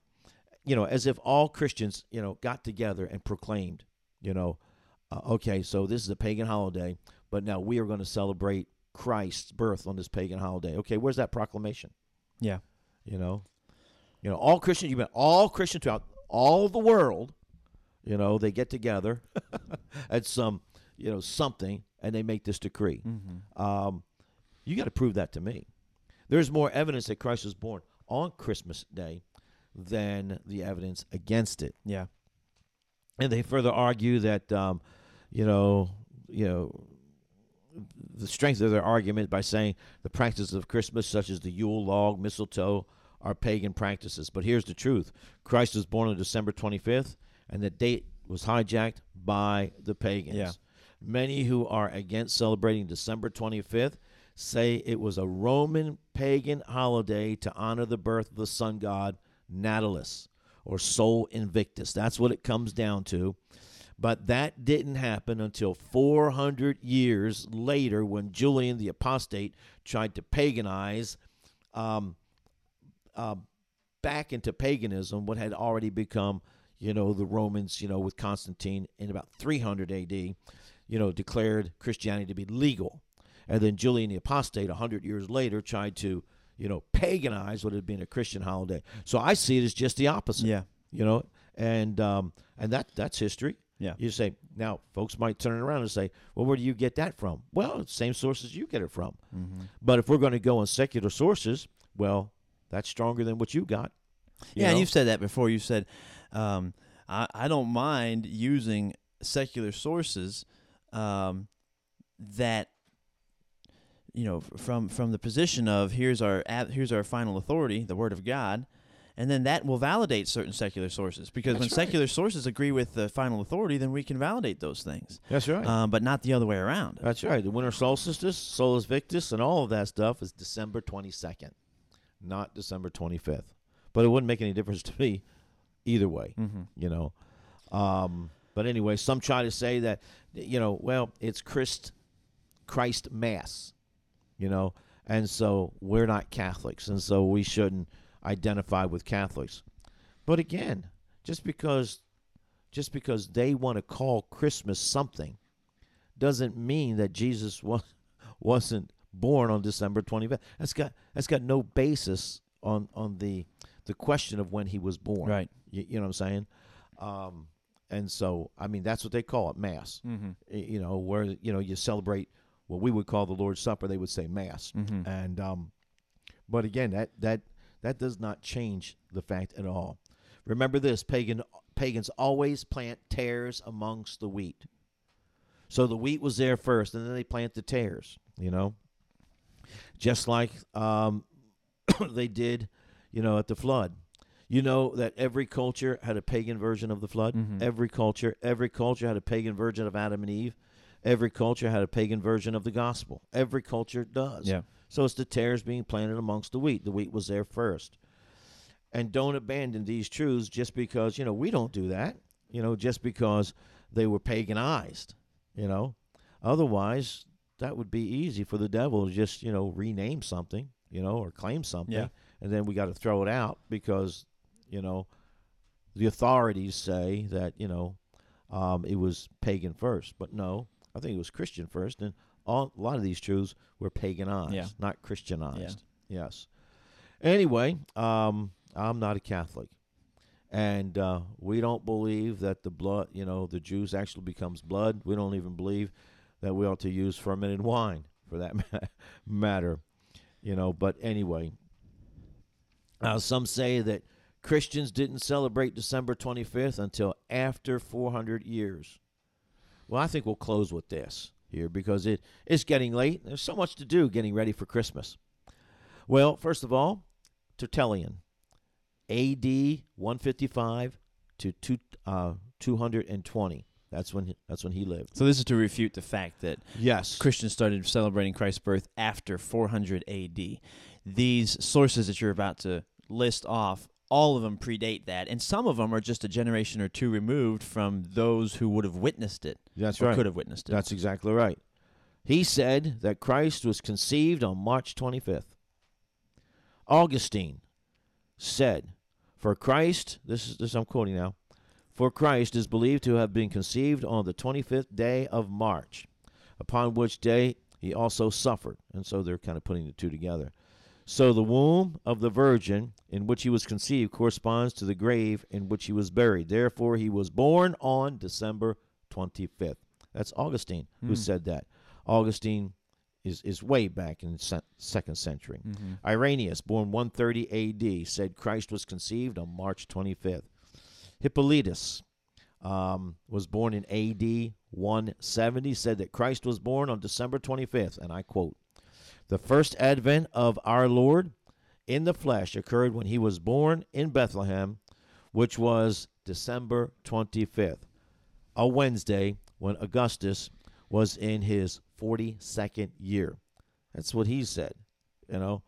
you know, as if all Christians, you know, got together and proclaimed, you know, uh, okay, so this is a pagan holiday, but now we are going to celebrate Christ's birth on this pagan holiday. Okay, where's that proclamation? Yeah. You know, you know, all Christians, you mean all Christians throughout all the world, you know, they get together at some, you know, something, and they make this decree. Mm-hmm. Um, you got to prove that to me. There's more evidence that Christ was born on Christmas Day than the evidence against it. Yeah. And they further argue that, um, you know, you know, the strength of their argument by saying the practices of Christmas, such as the Yule log, mistletoe, are pagan practices. But here's the truth: Christ was born on December 25th, and the date was hijacked by the pagans. Yeah. Many who are against celebrating December 25th say it was a Roman pagan holiday to honor the birth of the sun god Natalis or Sol Invictus. That's what it comes down to. But that didn't happen until 400 years later when Julian the Apostate tried to paganize um, uh, back into paganism what had already become, you know, the Romans, you know, with Constantine in about 300 AD, you know, declared Christianity to be legal. And then Julian the Apostate, 100 years later, tried to, you know, paganize what had been a Christian holiday. So I see it as just the opposite Yeah. you know and um and that that's history Yeah. you say now folks might turn around and say well where do you get that from well same sources you get it from Mm-hmm. but if we're going to go on secular sources well that's stronger than what you got you yeah, know? and you've said that before. You said, um, I, I don't mind using secular sources um, that, you know, from from the position of here's our here's our final authority, the Word of God, and then that will validate certain secular sources because when right. secular sources agree with the final authority, then we can validate those things, that's right um, but not the other way around. that's right the winter solstice Sol Invictus and all of that stuff is december 22nd not december 25th but it wouldn't make any difference to me either way Mm-hmm. you know. Um, but anyway, some try to say that, you know, well, it's Christ, Christ Mass, you know, and so we're not Catholics, and so we shouldn't identify with Catholics. But again, just because, just because they want to call Christmas something, doesn't mean that Jesus was wasn't born on December 25th. That's got that's got no basis on on the the question of when he was born. Right. You, you know what I'm saying? Um, and so, I mean, that's what they call it, Mass. Mm-hmm. You know, where you know you celebrate what we would call the Lord's Supper, they would say Mass. Mm-hmm. And um, but again, that that that does not change the fact at all. Remember this: pagan pagans always plant tares amongst the wheat. So the wheat was there first, and then they plant the tares. You know, just like um, they did, you know, at the flood. You know that every culture had a pagan version of the flood. Mhm. Every culture, every culture had a pagan version of Adam and Eve. Every culture had a pagan version of the gospel. Every culture does. Yeah. So it's the tares being planted amongst the wheat. The wheat was there first. And don't abandon these truths just because, you know, we don't do that, you know, just because they were paganized, you know. Otherwise, that would be easy for the devil to just, you know, rename something, you know, or claim something. Yeah. And then we got to throw it out because, you know, the authorities say that, you know, um, it was pagan first. But no, I think it was Christian first. And all, a lot of these truths were paganized, Yeah. not Christianized. Yes. Anyway, um, I'm not a Catholic. And uh, we don't believe that the blood, you know, the juice actually becomes blood. We don't even believe that we ought to use fermented wine for that matter, you know. But anyway, uh, some say that Christians didn't celebrate December 25th until after 400 years. Well, I think we'll close with this here because it it's getting late. There's so much to do getting ready for Christmas. Well, first of all, Tertullian, A.D. 155 to two, uh, 220. That's when he, that's when he lived. So this is to refute the fact that Yes. Christians started celebrating Christ's birth after 400 AD. These sources that you're about to list off, all of them predate that, and some of them are just a generation or two removed from those who would have witnessed it That's or right. could have witnessed it. That's exactly right. He said that Christ was conceived on March 25th. Augustine said, For Christ, this is this I'm quoting now, for Christ is believed to have been conceived on the 25th day of March, upon which day he also suffered. And so they're kind of putting the two together. So the womb of the Virgin in which he was conceived corresponds to the grave in which he was buried. Therefore, he was born on December 25th. That's Augustine who said that. Augustine is, is way back in the second century. Irenaeus, born 130 A.D., said Christ was conceived on March 25th. Hippolytus um, was born in A.D. 170, said that Christ was born on December 25th, and I quote, The first advent of our Lord in the flesh occurred when he was born in Bethlehem, which was December 25th, a Wednesday when Augustus was in his 42nd year. That's what he said, you know.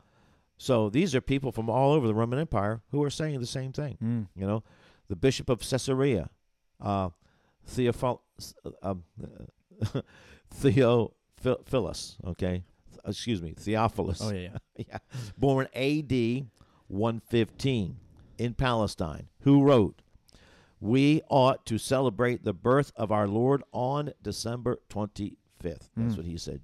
So these are people from all over the Roman Empire who are saying the same thing. Mm. You know, the Bishop of Caesarea, uh, Theophil, uh, uh, Theophilus, okay, excuse me, oh, Theophilus, Oh yeah, yeah. yeah, born A.D. 115 in Palestine, who wrote, "We ought to celebrate the birth of our Lord on December 25th." That's hmm. what he said.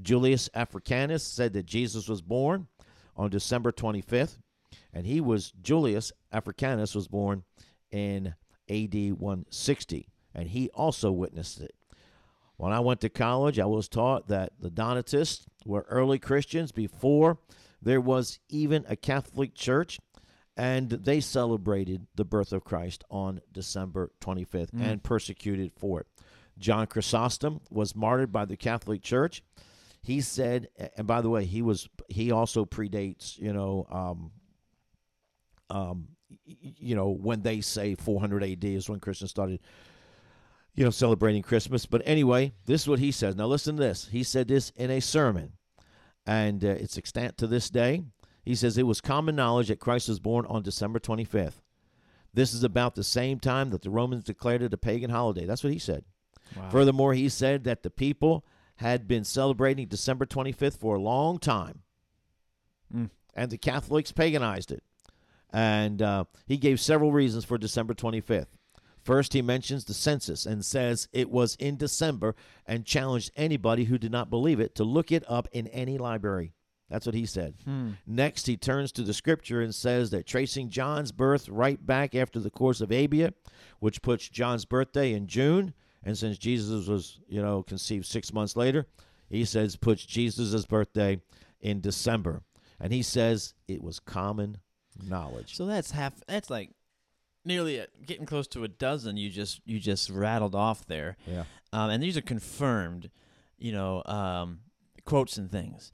Julius Africanus said that Jesus was born on December 25th, and he was Julius Africanus was born in AD 160, and he also witnessed it. When I went to college, I was taught that the Donatists were early Christians before there was even a Catholic Church, and they celebrated the birth of Christ on December 25th and persecuted for it. John Chrysostom was martyred by the Catholic Church. He said, and by the way, he was he also predates, you know, um, um, you know, when they say 400 AD is when Christians started, you know, celebrating Christmas. But anyway, this is what he says. Now listen to this. He said this in a sermon, and uh, it's extant to this day. He says it was common knowledge that Christ was born on December 25th. This is about the same time that the Romans declared it a pagan holiday. That's what he said. Wow. Furthermore, he said that the people had been celebrating December 25th for a long time, Mm. and the Catholics paganized it. And uh, he gave several reasons for December 25th. First, he mentions the census and says it was in December and challenged anybody who did not believe it to look it up in any library. That's what he said. Hmm. Next, he turns to the scripture and says that tracing John's birth right back after the course of Abia, which puts John's birthday in June, and since Jesus was, you know, conceived six months later, he says puts Jesus' birthday in December. And he says it was common knowledge. So that's half. That's like nearly a, getting close to a dozen. You just you just rattled off there, Yeah. um, and these are confirmed, you know, um, quotes and things.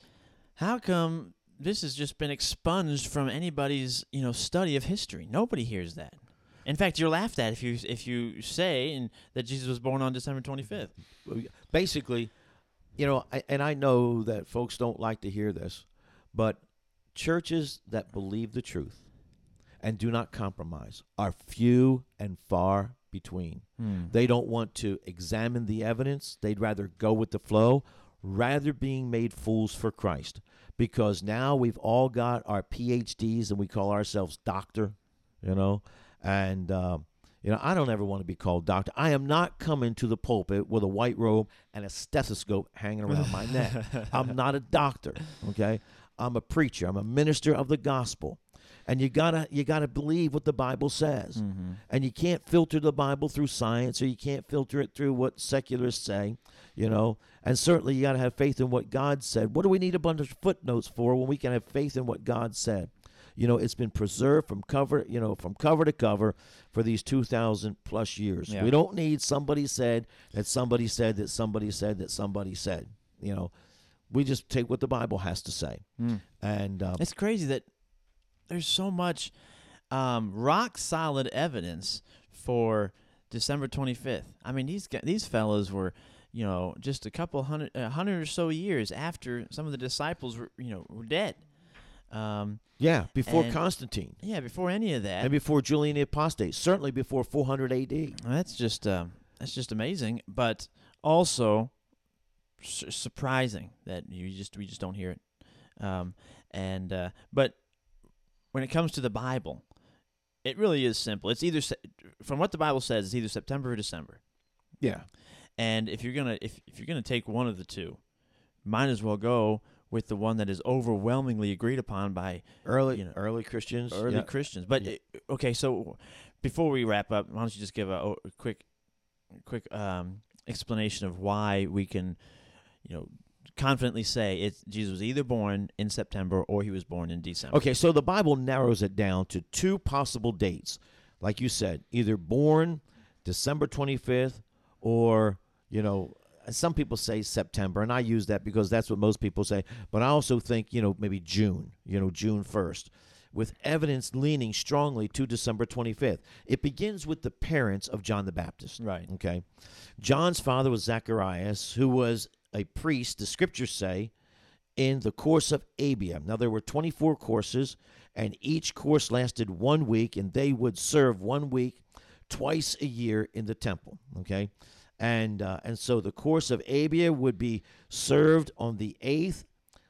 How come this has just been expunged from anybody's you know study of history? Nobody hears that. In fact, you're laughed at if you if you say and that Jesus was born on December 25th. basically, you know, I, and I know that folks don't like to hear this, but churches that believe the truth and do not compromise are few and far between. They don't want to examine the evidence, they'd rather go with the flow, rather being made fools for Christ. Because now we've all got our PhDs and we call ourselves doctor, you know, and um, you know, I don't ever want to be called doctor. I am not coming to the pulpit with a white robe and a stethoscope hanging around my neck. I'm not a doctor, okay? I'm a preacher. I'm a minister of the gospel. And you gotta you gotta believe what the Bible says, and you can't filter the Bible through science, or you can't filter it through what secularists say, you know. And certainly you gotta have faith in what God said. What do we need a bunch of footnotes for when we can have faith in what God said? You know, it's been preserved from cover, you know, from cover to cover for these 2,000 plus years. Yeah. We don't need somebody said that somebody said that somebody said that somebody said. You know, we just take what the Bible has to say. And uh, It's crazy that there's so much um, rock solid evidence for December 25th. I mean, these these fellows were, you know, just a couple hundred, a hundred or so years after some of the disciples were, you know, were dead. Um, yeah, before And- Constantine yeah, before any of that, and before Julian the Apostate, certainly before 400 AD. that's just um, that's just amazing. But also, su- surprising that you just we just don't hear it. Um, and uh, but when it comes to the Bible, it really is simple. It's either from what the Bible says, it's either September or December. Yeah. And if you're gonna if if you're gonna take one of the two, might as well go with the one that is overwhelmingly agreed upon by Early You know, early Christians. early yeah. Christians. But Yeah. okay, so before we wrap up, why don't you just give a, a quick, quick um, explanation of why we can, you know, confidently say it's Jesus was either born in September or he was born in December. Okay, so the Bible narrows it down to two possible dates. Like you said, either born December 25th or, you know, some people say September, and I use that because that's what most people say. But I also think, you know, maybe June, you know, June 1st, with evidence leaning strongly to December 25th. It begins with the parents of John the Baptist. Right. Okay. John's father was Zacharias, who was a priest, the scriptures say, in the course of Abia. Now, there were 24 courses, and each course lasted one week, and they would serve one week twice a year in the temple. Okay. And, uh, and so the course of Abia would be served on the eighth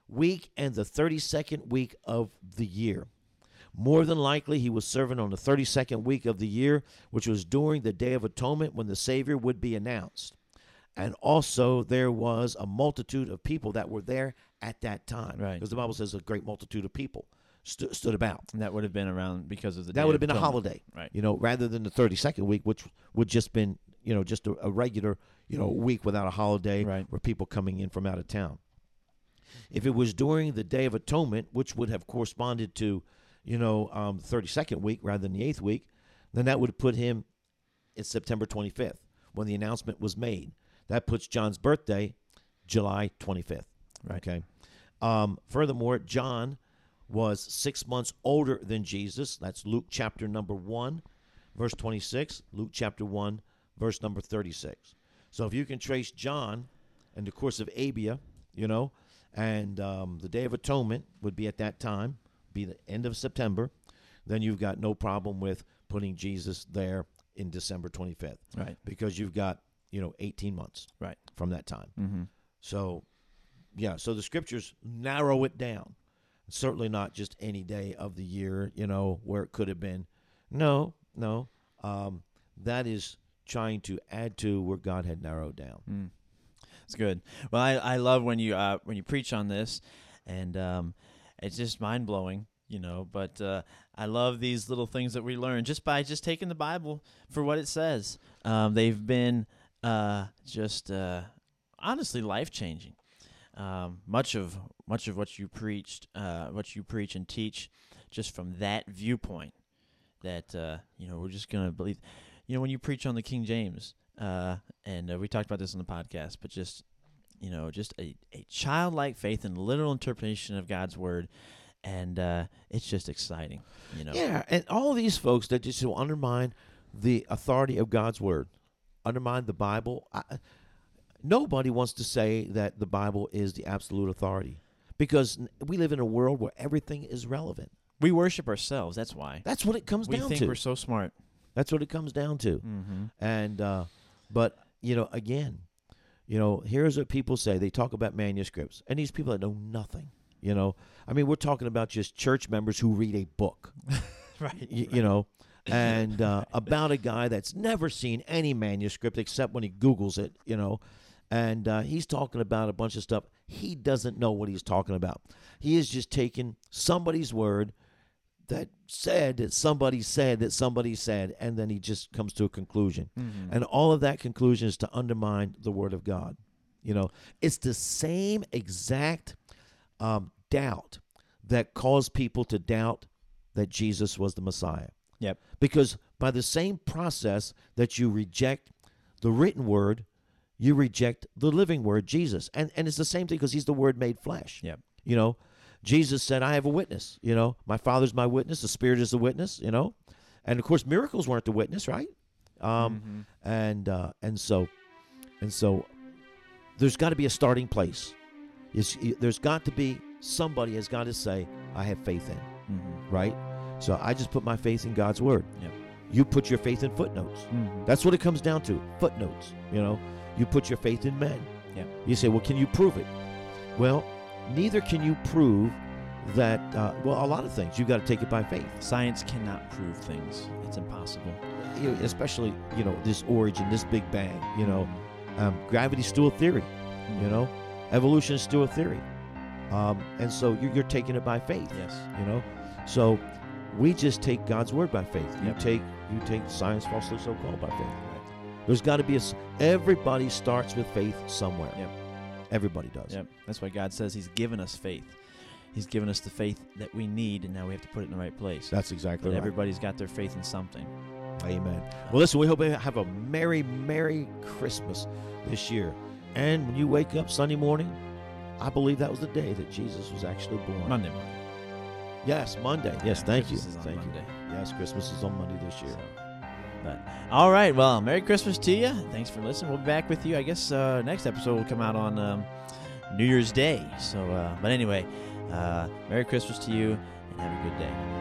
week and the 32nd week of the year. More than likely, he was serving on the 32nd week of the year, which was during the Day of Atonement when the Savior would be announced. And also, there was a multitude of people that were there at that time. Right. Because the Bible says a great multitude of people stu- stood about. And that would have been around because of the day. That would have been a holiday, Right. you know, rather than the 32nd week, which would just been, you know, just a, a regular, you know, week without a holiday Right. where people coming in from out of town. If it was during the Day of Atonement, which would have corresponded to, you know, um, the 32nd week rather than the eighth week, then that would put him at September 25th when the announcement was made. That puts John's birthday July 25th. Right. Okay. Um, furthermore, John was six months older than Jesus. That's Luke chapter number 1, verse 26. Luke chapter 1, verse number 36. So if you can trace John in the course of Abia, you know, and um, the Day of Atonement would be at that time, be the end of September, then you've got no problem with putting Jesus there in December 25th Right. because you've got, you know, 18 months Right. from that time. Mm-hmm. So, yeah, so the scriptures narrow it down. Certainly not just any day of the year, you know, where it could have been. No, no. Um, that is trying to add to where God had narrowed down. Mm. It's good. Well, I, I love when you uh, when you preach on this, and um, it's just mind blowing, you know. But uh, I love these little things that we learn just by just taking the Bible for what it says. Um, they've been uh, just uh, honestly life changing. Um, much of much of what you preached, uh, what you preach and teach, just from that viewpoint, that uh, you know we're just gonna believe. You know, when you preach on the King James, uh, and uh, we talked about this on the podcast, but just you know, just a, a childlike faith and literal interpretation of God's word, and uh, it's just exciting. You know, Yeah, and all these folks that just undermine the authority of God's word, undermine the Bible. I, nobody wants to say that the Bible is the absolute authority because we live in a world where everything is relevant. we worship ourselves. That's why That's what it comes we down to. We think we're so smart. That's what it comes down to. Mm-hmm. And uh, but you know, again, you know, here's what people say. They talk about manuscripts, and these people that know nothing. You know, I mean, we're talking about just church members who read a book. Right. y- you know, and uh, about a guy that's never seen any manuscript except when he Googles it, you know, and uh, he's talking about a bunch of stuff. He doesn't know what he's talking about. He is just taking somebody's word that said that somebody said that somebody said, and then he just comes to a conclusion. Mm-hmm. And all of that conclusion is to undermine the word of God. You know, it's the same exact um, doubt that caused people to doubt that Jesus was the Messiah. Yep. Because by the same process that you reject the written word, you reject the living word, Jesus. And and it's the same thing because he's the word made flesh. Yep. You know, Jesus said, I have a witness. You know, my Father's my witness, the Spirit is the witness, you know. And of course, miracles weren't the witness, right? Um, Mhm. and uh, and so and so there's got to be a starting place. It's, there's got to be somebody has got to say, I have faith in Mhm. right? So I just put my faith in God's word. Yep. You put your faith in footnotes. Mhm. That's what it comes down to. Footnotes. You know, you put your faith in men. Yeah. You say, well, can you prove it? Well, neither can you prove that. Uh, well, a lot of things You've got to take it by faith. Science cannot prove things. It's impossible. You- especially you know this origin, this Big Bang. You know, um, gravity's still a theory. You know, evolution is still a theory, um, and so you're, you're taking it by faith. Yes. You know, so we just take God's word by faith. You Yep. take you take science falsely so called by faith. There's got to be a. Everybody starts with faith somewhere. Yep. Everybody does. Yep. That's why God says He's given us faith. He's given us the faith that we need, and now we have to put it in the right place. That's exactly But right. everybody's got their faith in something. Amen. Well, listen, we hope you have a merry, merry Christmas this year. And when you wake up Sunday morning, I believe that was the day that Jesus was actually born. Monday morning. Yes, Monday. Yes, thank Christmas you. is on thank Monday. you. Yes, Christmas is on Monday this year. So, but all right, well, Merry Christmas to you. Thanks for listening. We'll be back with you. I guess uh, next episode will come out on um, New Year's Day. So, uh, but anyway, uh, Merry Christmas to you, and have a good day.